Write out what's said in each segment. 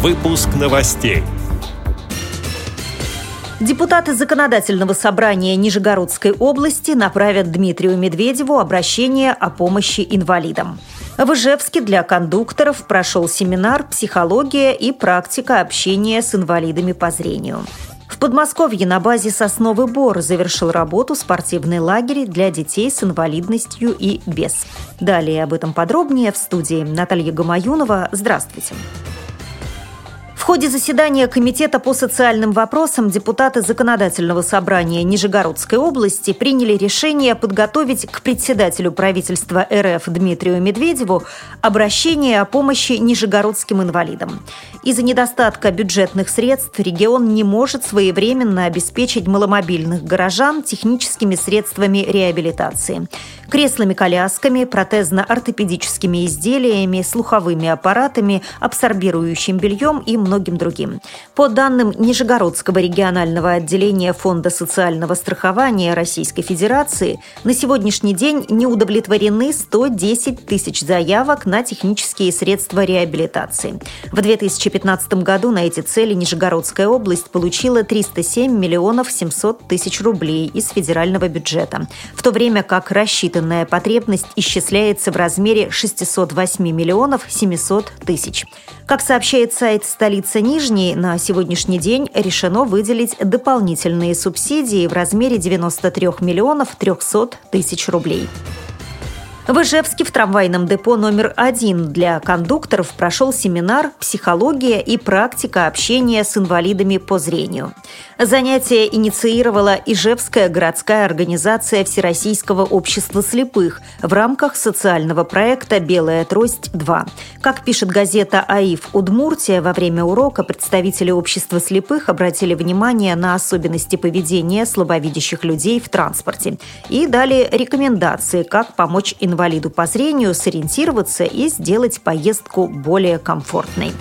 Выпуск новостей. Депутаты Законодательного собрания Нижегородской области направят Дмитрию Медведеву обращение о помощи инвалидам. В Ижевске для кондукторов прошел семинар «Психология и практика общения с инвалидами по зрению». В Подмосковье на базе «Сосновый бор» завершил работу спортивный лагерь для детей с инвалидностью и без. Далее об этом подробнее в студии Наталья Гамаюнова. Здравствуйте. Здравствуйте ходе заседания Комитета по социальным вопросам депутаты Законодательного собрания Нижегородской области приняли решение подготовить к председателю правительства РФ Дмитрию Медведеву обращение о помощи нижегородским инвалидам. Из-за недостатка бюджетных средств регион не может своевременно обеспечить маломобильных горожан техническими средствами реабилитации креслами-колясками, протезно-ортопедическими изделиями, слуховыми аппаратами, абсорбирующим бельем и многим другим. По данным Нижегородского регионального отделения Фонда социального страхования Российской Федерации, на сегодняшний день не удовлетворены 110 тысяч заявок на технические средства реабилитации. В 2015 году на эти цели Нижегородская область получила 307 миллионов 700 тысяч рублей из федерального бюджета, в то время как рассчитан Испытанная потребность исчисляется в размере 608 миллионов 700 тысяч. Как сообщает сайт «Столица Нижней», на сегодняшний день решено выделить дополнительные субсидии в размере 93 миллионов 300 тысяч рублей. В Ижевске в трамвайном депо номер один для кондукторов прошел семинар «Психология и практика общения с инвалидами по зрению». Занятие инициировала Ижевская городская организация Всероссийского общества слепых в рамках социального проекта «Белая трость-2». Как пишет газета «АИФ Удмуртия», во время урока представители общества слепых обратили внимание на особенности поведения слабовидящих людей в транспорте и дали рекомендации, как помочь инвалидам инвалиду по зрению сориентироваться и сделать поездку более комфортной.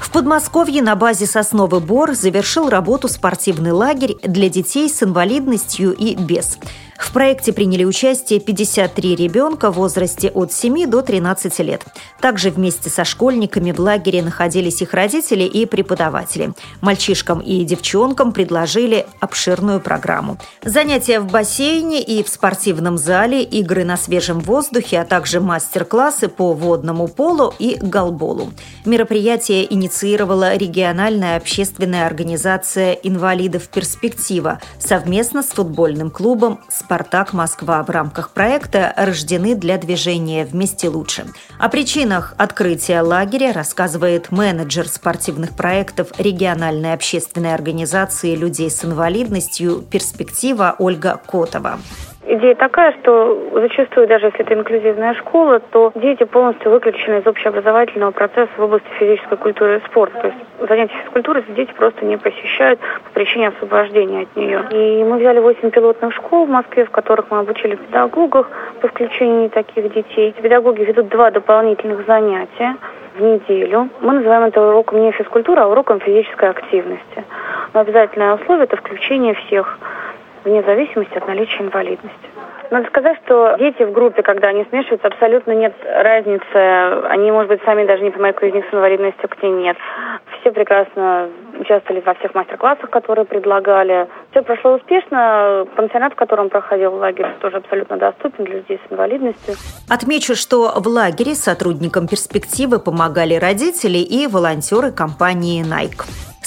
В Подмосковье на базе «Сосновый бор» завершил работу спортивный лагерь для детей с инвалидностью и без. В проекте приняли участие 53 ребенка в возрасте от 7 до 13 лет. Также вместе со школьниками в лагере находились их родители и преподаватели. Мальчишкам и девчонкам предложили обширную программу. Занятия в бассейне и в спортивном зале, игры на свежем воздухе, а также мастер-классы по водному полу и голболу. Мероприятие инициировала региональная общественная организация «Инвалидов Перспектива» совместно с футбольным клубом «Спартак». «Спартак Москва» в рамках проекта рождены для движения «Вместе лучше». О причинах открытия лагеря рассказывает менеджер спортивных проектов региональной общественной организации людей с инвалидностью «Перспектива» Ольга Котова. Идея такая, что зачастую, даже если это инклюзивная школа, то дети полностью выключены из общеобразовательного процесса в области физической культуры и спорта. То есть занятия физкультурой дети просто не посещают по причине освобождения от нее. И мы взяли 8 пилотных школ в Москве, в которых мы обучили педагогов по включению таких детей. Педагоги ведут два дополнительных занятия в неделю. Мы называем это уроком не физкультуры, а уроком физической активности. Но обязательное условие – это включение всех вне зависимости от наличия инвалидности. Надо сказать, что дети в группе, когда они смешиваются, абсолютно нет разницы. Они, может быть, сами даже не понимают, кто из них с инвалидностью, кто нет. Все прекрасно участвовали во всех мастер-классах, которые предлагали. Все прошло успешно. Пансионат, в котором проходил лагерь, тоже абсолютно доступен для людей с инвалидностью. Отмечу, что в лагере сотрудникам перспективы помогали родители и волонтеры компании Nike.